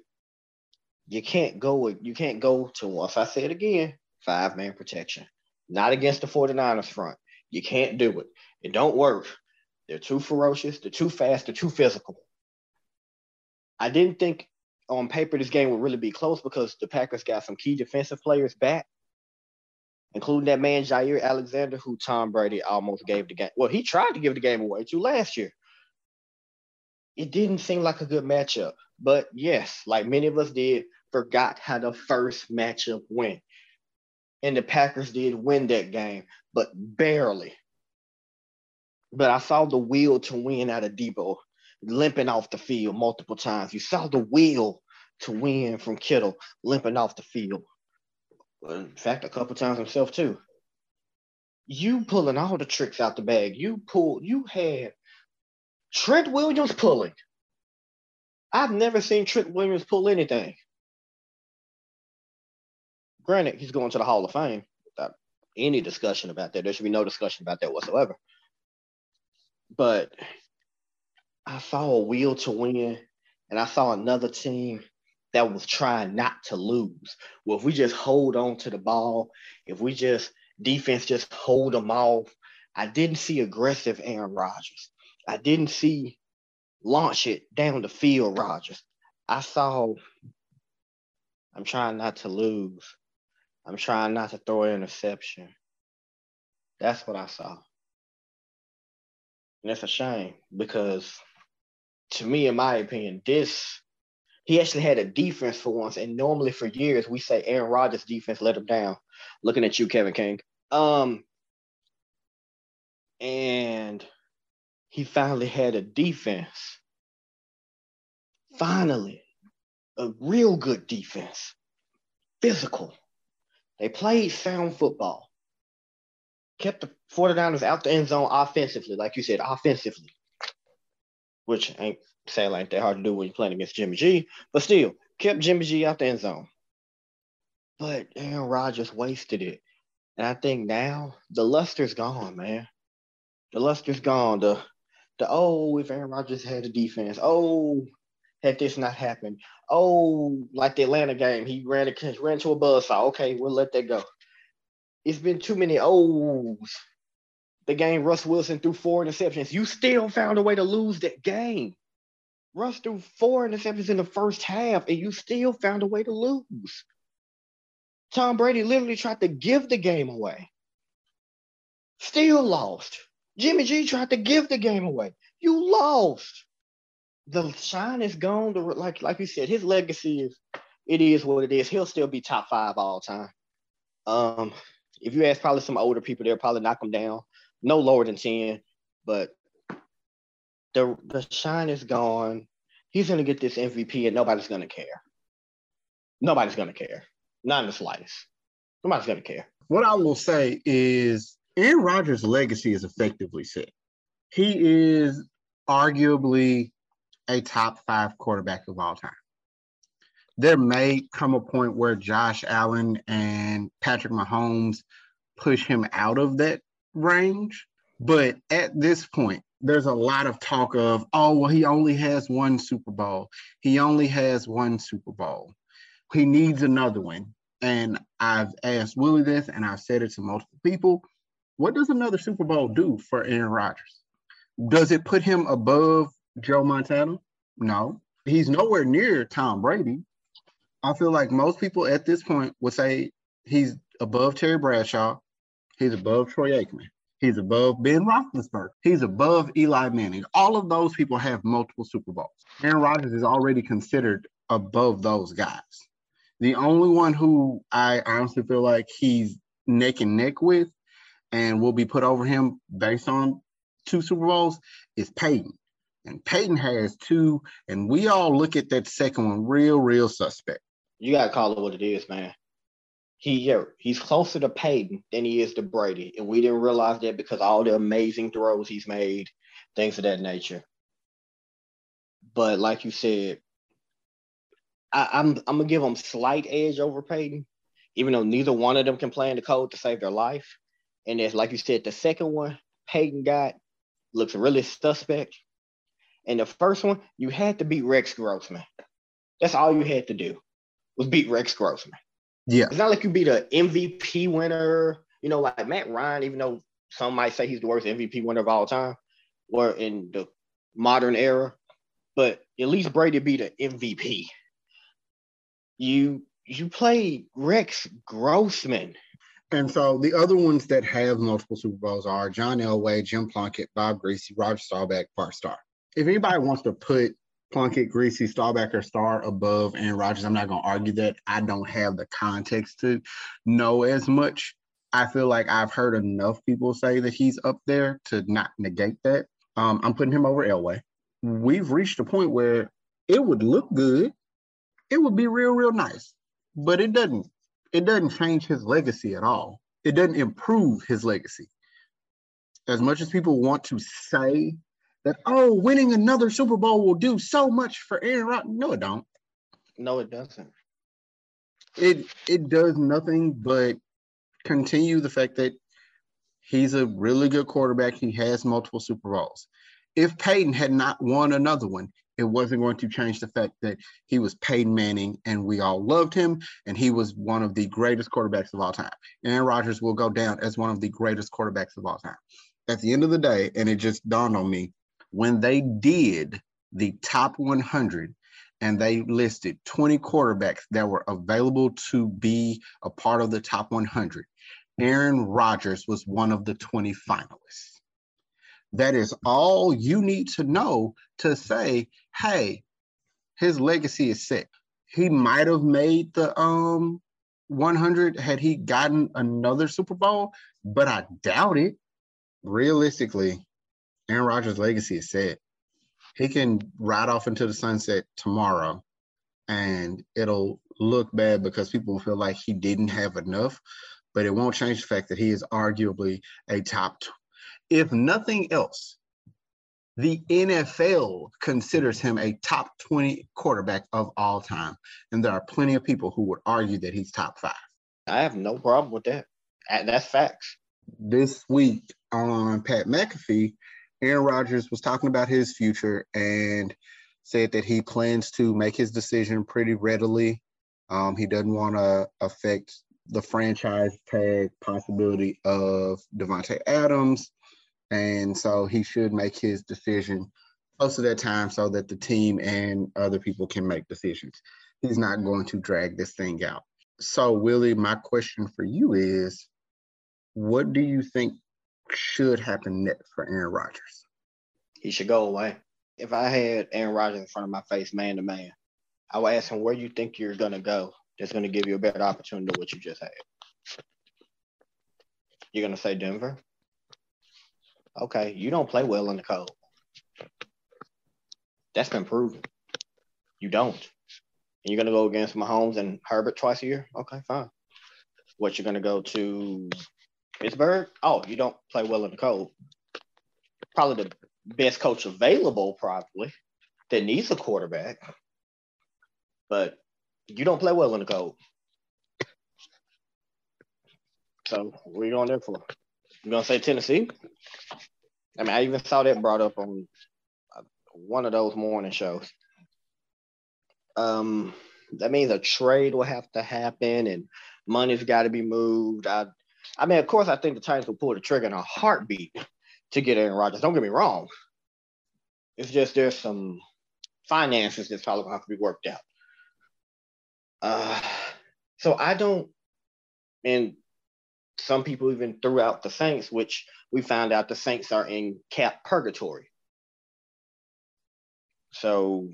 you can't go you can't go to once I say it again, five man protection. Not against the 49ers front. You can't do it. It don't work. They're too ferocious, they're too fast, they're too physical. I didn't think on paper this game would really be close because the Packers got some key defensive players back, including that man Jaire Alexander, who Tom Brady almost gave the game. Well, he tried to give the game away to last year. It didn't seem like a good matchup. But yes, like many of us did, forgot how the first matchup went. And the Packers did win that game, but barely. But I saw the will to win out of Deebo limping off the field multiple times. You saw the will to win from Kittle limping off the field. In fact, a couple times himself too. You pulling all the tricks out the bag. You pull. You had Trent Williams pulling. I've never seen Trent Williams pull anything. Granted, he's going to the Hall of Fame without any discussion about that. There should be no discussion about that whatsoever. But I saw a will to win, and I saw another team that was trying not to lose. Well, if we just hold on to the ball, if we just defense just hold them off, I didn't see aggressive Aaron Rodgers. I didn't see launch it down the field, Rodgers. I saw, I'm trying not to lose. I'm trying not to throw an interception. That's what I saw. And it's a shame because, to me, in my opinion, this he actually had a defense for once. And normally for years we say Aaron Rodgers' defense let him down. Looking at you, Kevin King. Um, and he finally had a defense. Finally. a real good defense, physical. They played sound football, kept the 49ers out the end zone offensively, like you said, offensively, which ain't sadly like that hard to do when you're playing against Jimmy G, but still kept Jimmy G out the end zone. But Aaron Rodgers wasted it. And I think now the luster's gone, man. The luster's gone. The the oh, if Aaron Rodgers had a defense, oh, had this not happened, oh, like the Atlanta game, he ran a ran to a buzzsaw. Okay, we'll let that go. It's been too many ohs. The game Russ Wilson threw four interceptions. You still found a way to lose that game. Russ threw four interceptions in the first half, and you still found a way to lose. Tom Brady literally tried to give the game away. Still lost. Jimmy G tried to give the game away. You lost. The shine is gone. Like like you said, his legacy is it is what it is. He'll still be top five all time. Um, if you ask probably some older people, they'll probably knock him down. No lower than 10, but the the shine is gone. He's gonna get this MVP and nobody's gonna care. Nobody's gonna care. Not in the slightest. Nobody's gonna care. What I will say is Aaron Rodgers' legacy is effectively set. He is arguably a top five quarterback of all time. There may come a point where Josh Allen and Patrick Mahomes push him out of that range. But at this point, there's a lot of talk of, oh, well, he only has one Super Bowl. He only has one Super Bowl. He needs another one. And I've asked Willie this, and I've said it to multiple people. What does another Super Bowl do for Aaron Rodgers? Does it put him above Joe Montana? No. He's nowhere near Tom Brady. I feel like most people at this point would say he's above Terry Bradshaw. He's above Troy Aikman. He's above Ben Roethlisberger. He's above Eli Manning. All of those people have multiple Super Bowls. Aaron Rodgers is already considered above those guys. The only one who I honestly feel like he's neck and neck with and will be put over him based on two Super Bowls is Peyton. And Peyton has two, and we all look at that second one real, real suspect. You gotta call it what it is, man. He yeah, he's closer to Peyton than he is to Brady. And we didn't realize that because all the amazing throws he's made, things of that nature. But like you said, I, I'm, I'm gonna give him slight edge over Peyton, even though neither one of them can play in the code to save their life. And as like you said, the second one Peyton got looks really suspect. And the first one, you had to beat Rex Grossman. That's all you had to do was beat Rex Grossman. Yeah. It's not like you beat an MVP winner, you know, like Matt Ryan, even though some might say he's the worst MVP winner of all time, or in the modern era, but at least Brady beat an MVP you you played Rex Grossman. And so the other ones that have multiple Super Bowls are John Elway, Jim Plunkett, Bob Griese, Roger Staubach, Bart Starr. If anybody wants to put Plunkett, Griese, Staubach, or Starr above Aaron Rodgers, I'm not going to argue that. I don't have the context to know as much. I feel like I've heard enough people say that he's up there to not negate that. Um, I'm putting him over Elway. We've reached a point where it would look good it would be real, real nice. But it doesn't. It doesn't change his legacy at all. It doesn't improve his legacy. As much as people want to say that, oh, winning another Super Bowl will do so much for Aaron Rodgers. No, it don't. No, it doesn't. It it does nothing but continue the fact that he's a really good quarterback. He has multiple Super Bowls. If Peyton had not won another one, it wasn't going to change the fact that he was Peyton Manning and we all loved him and he was one of the greatest quarterbacks of all time. Aaron Rodgers will go down as one of the greatest quarterbacks of all time. At the end of the day, and it just dawned on me, when they did the top 100 and they listed 20 quarterbacks that were available to be a part of the top 100, Aaron Rodgers was one of the 20 finalists. That is all you need to know to say, hey, his legacy is set. He might have made the um 100 had he gotten another Super Bowl, but I doubt it. Realistically, Aaron Rodgers' legacy is set. He can ride off into the sunset tomorrow and it'll look bad because people feel like he didn't have enough, but it won't change the fact that he is arguably a top. T- if nothing else, the NFL considers him a top 20 quarterback of all time. And there are plenty of people who would argue that he's top five. I have no problem with that. That's facts. This week on Pat McAfee, Aaron Rodgers was talking about his future and said that he plans to make his decision pretty readily. Um, he doesn't want to affect the franchise tag possibility of Davante Adams. And so he should make his decision close to that time so that the team and other people can make decisions. He's not going to drag this thing out. So, Willie, my question for you is what do you think should happen next for Aaron Rodgers? He should go away. If I had Aaron Rodgers in front of my face, man to man, I would ask him where you think you're gonna go. That's gonna give you a better opportunity than what you just had. You're gonna say Denver? Okay, you don't play well in the cold. That's been proven. You don't. And you're gonna go against Mahomes and Herbert twice a year? Okay, fine. What you're gonna go to Pittsburgh? Oh, you don't play well in the cold. Probably the best coach available, probably, that needs a quarterback. But you don't play well in the cold. So what are you going there for? You gonna say Tennessee? I mean, I even saw that brought up on uh, one of those morning shows. Um, that means a trade will have to happen and money's got to be moved. I, I mean, of course, I think the Titans will pull the trigger in a heartbeat to get Aaron Rodgers. Don't get me wrong. It's just there's some finances that's probably gonna have to be worked out. Uh, so I don't, and some people even threw out the Saints, which we found out the Saints are in cap purgatory. So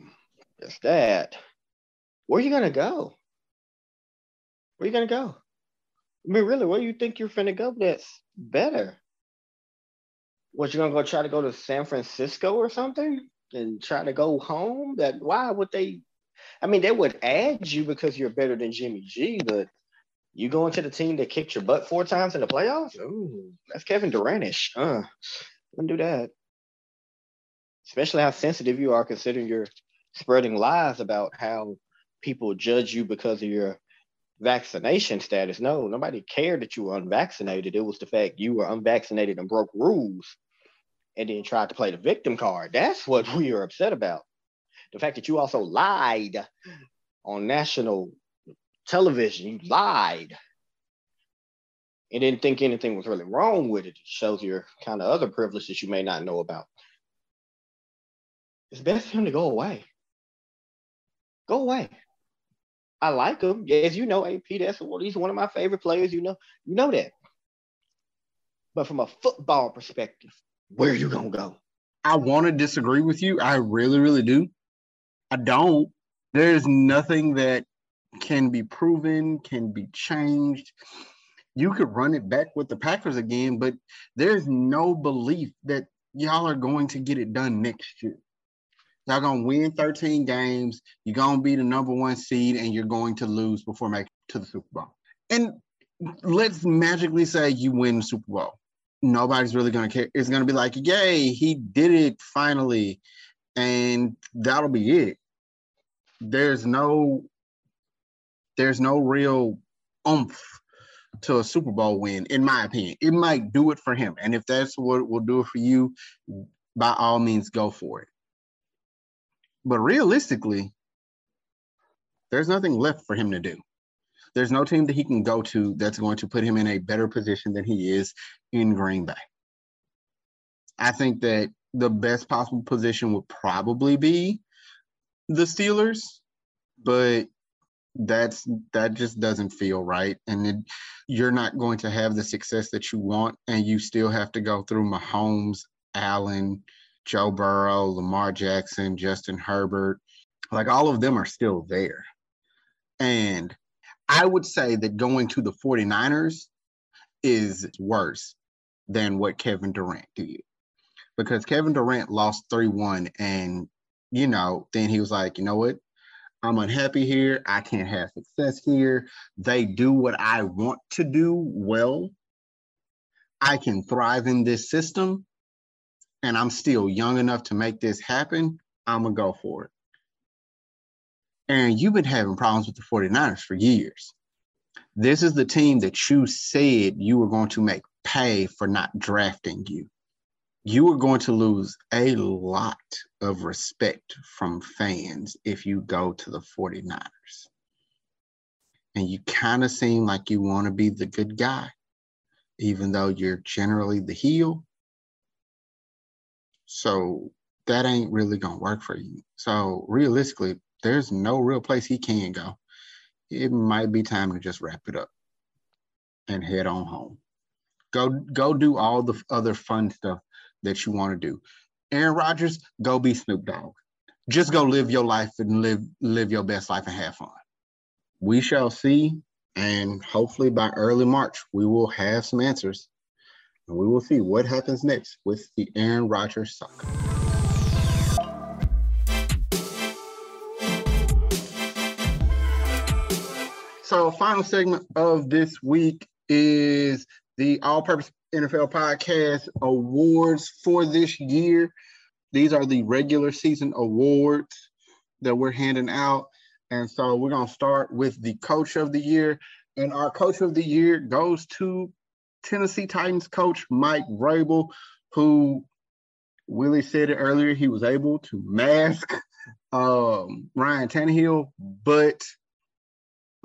it's that. Where are you gonna go? Where are you gonna go? I mean, really, where do you think you're finna go that's better? What you gonna go try to go to San Francisco or something and try to go home? That why would they? I mean, they would add you because you're better than Jimmy G, but you go into the team that kicked your butt four times in the playoffs? Ooh, that's Kevin Durantish. Uh, wouldn't do that. Especially how sensitive you are considering you're spreading lies about how people judge you because of your vaccination status. No, nobody cared that you were unvaccinated. It was the fact you were unvaccinated and broke rules and then tried to play the victim card. That's what we are upset about. The fact that you also lied on national television. You lied and didn't think anything was really wrong with it. It shows your kind of other privileges you may not know about. It's best for him to go away. Go away. I like him. As you know, AP, that's what he's one of my favorite players. You know, you know that. But from a football perspective, where are you gonna go? I want to disagree with you. I really, really do. I don't. There's nothing that can be proven, can be changed. You could run it back with the Packers again, but there's no belief that y'all are going to get it done next year. Y'all gonna win 13 games, you're gonna be the number one seed, and you're going to lose before making it to the Super Bowl. And let's magically say you win the Super Bowl. Nobody's really gonna care. It's gonna be like, yay, he did it finally. And that'll be it. There's no there's no real oomph to a Super Bowl win, in my opinion. It might do it for him. And if that's what will do it for you, by all means, go for it. But realistically, there's nothing left for him to do. There's no team that he can go to that's going to put him in a better position than he is in Green Bay. I think that the best possible position would probably be the Steelers, but that's that just doesn't feel right and it, you're not going to have the success that you want and you still have to go through Mahomes, Allen, Joe Burrow, Lamar Jackson, Justin Herbert. Like all of them are still there. And I would say that going to the 49ers is worse than what Kevin Durant did. Because Kevin Durant lost 3 1 and you know, then he was like, you know what? I'm unhappy here. I can't have success here. They do what I want to do well. I can thrive in this system and I'm still young enough to make this happen. I'm going to go for it. And you've been having problems with the 49ers for years. This is the team that you said you were going to make pay for not drafting you. You are going to lose a lot of respect from fans if you go to the 49ers. And you kind of seem like you want to be the good guy, even though you're generally the heel. So that ain't really to work for you. So realistically, there's no real place he can go. It might be time to just wrap it up and head on home. Go go do all the other fun stuff that you want to do. Aaron Rodgers, go be Snoop Dogg. Just go live your life and live live your best life and have fun. We shall see, and hopefully by early March we will have some answers, and we will see what happens next with the Aaron Rodgers saga. So, final segment of this week is the All Purpose NFL Podcast awards for this year. These are the regular season awards that we're handing out. And so we're going to start with the Coach of the Year. And our Coach of the Year goes to Tennessee Titans coach Mike Vrabel, who Willie said it earlier, he was able to mask um, Ryan Tannehill, but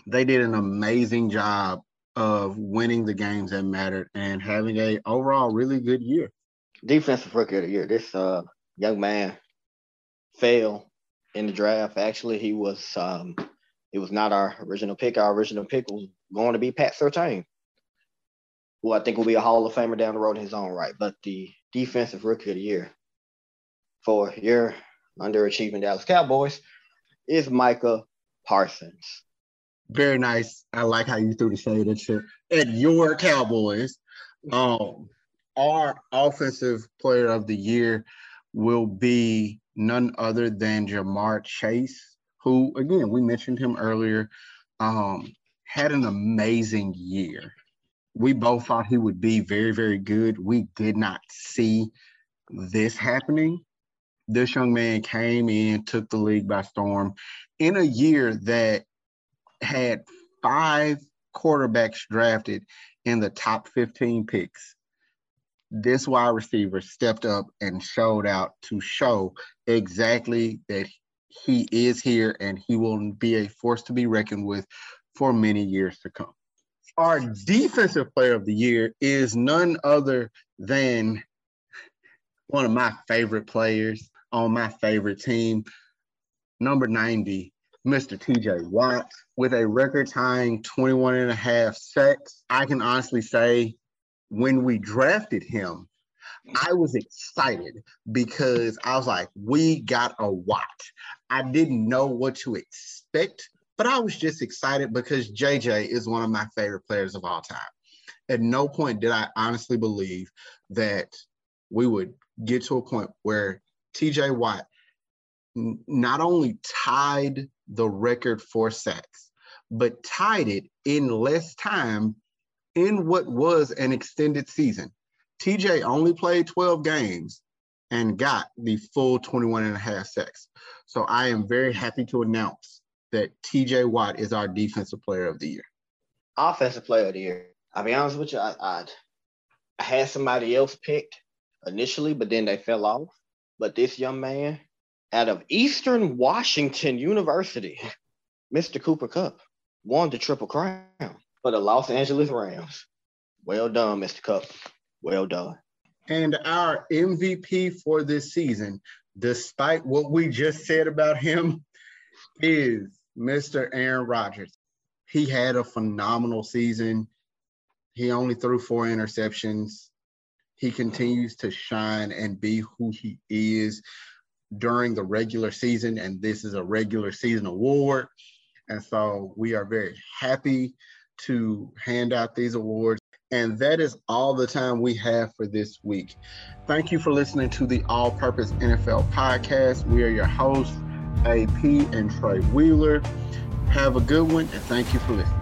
they did an amazing job of winning the games that mattered and having a overall really good year. Defensive rookie of the year. This uh, young man fell in the draft. Actually, he was um, he was not our original pick. Our original pick was going to be Pat Surtain, who I think will be a Hall of Famer down the road in his own right. But the defensive rookie of the year for your underachieving Dallas Cowboys is Micah Parsons. Very nice. I like how you threw the shade at your at your Cowboys. Um, our offensive player of the year will be none other than Ja'Marr Chase, who again we mentioned him earlier. Um, had an amazing year. We both thought he would be very, very good. We did not see this happening. This young man came in, took the league by storm in a year that had five quarterbacks drafted in the top 15 picks. This wide receiver stepped up and showed out to show exactly that he is here and he will be a force to be reckoned with for many years to come. Our defensive player of the year is none other than one of my favorite players on my favorite team, number 90, Mr. TJ Watt with a record tying 21 and a half sacks. I can honestly say when we drafted him, I was excited because I was like, we got a Watt. I didn't know what to expect, but I was just excited because JJ is one of my favorite players of all time. At no point did I honestly believe that we would get to a point where TJ Watt not only tied the record for sacks, but tied it in less time in what was an extended season. TJ only played 12 games and got the full 21 and a half sacks. So I am very happy to announce that TJ Watt is our defensive player of the year. Offensive player of the year. I'll be honest with you, I, I, I had somebody else picked initially, but then they fell off. But this young man out of Eastern Washington University, Mr. Cooper Kupp, won the Triple Crown for the Los Angeles Rams. Well done, Mr. Kupp. Well done. And our MVP for this season, despite what we just said about him, is Mr. Aaron Rodgers. He had a phenomenal season. He only threw four interceptions. He continues to shine and be who he is during the regular season, and this is a regular season award. And so we are very happy to hand out these awards. And that is all the time we have for this week. Thank you for listening to the All Purpose NFL Podcast. We are your hosts, AP, and Tre Wheeler. Have a good one, and thank you for listening.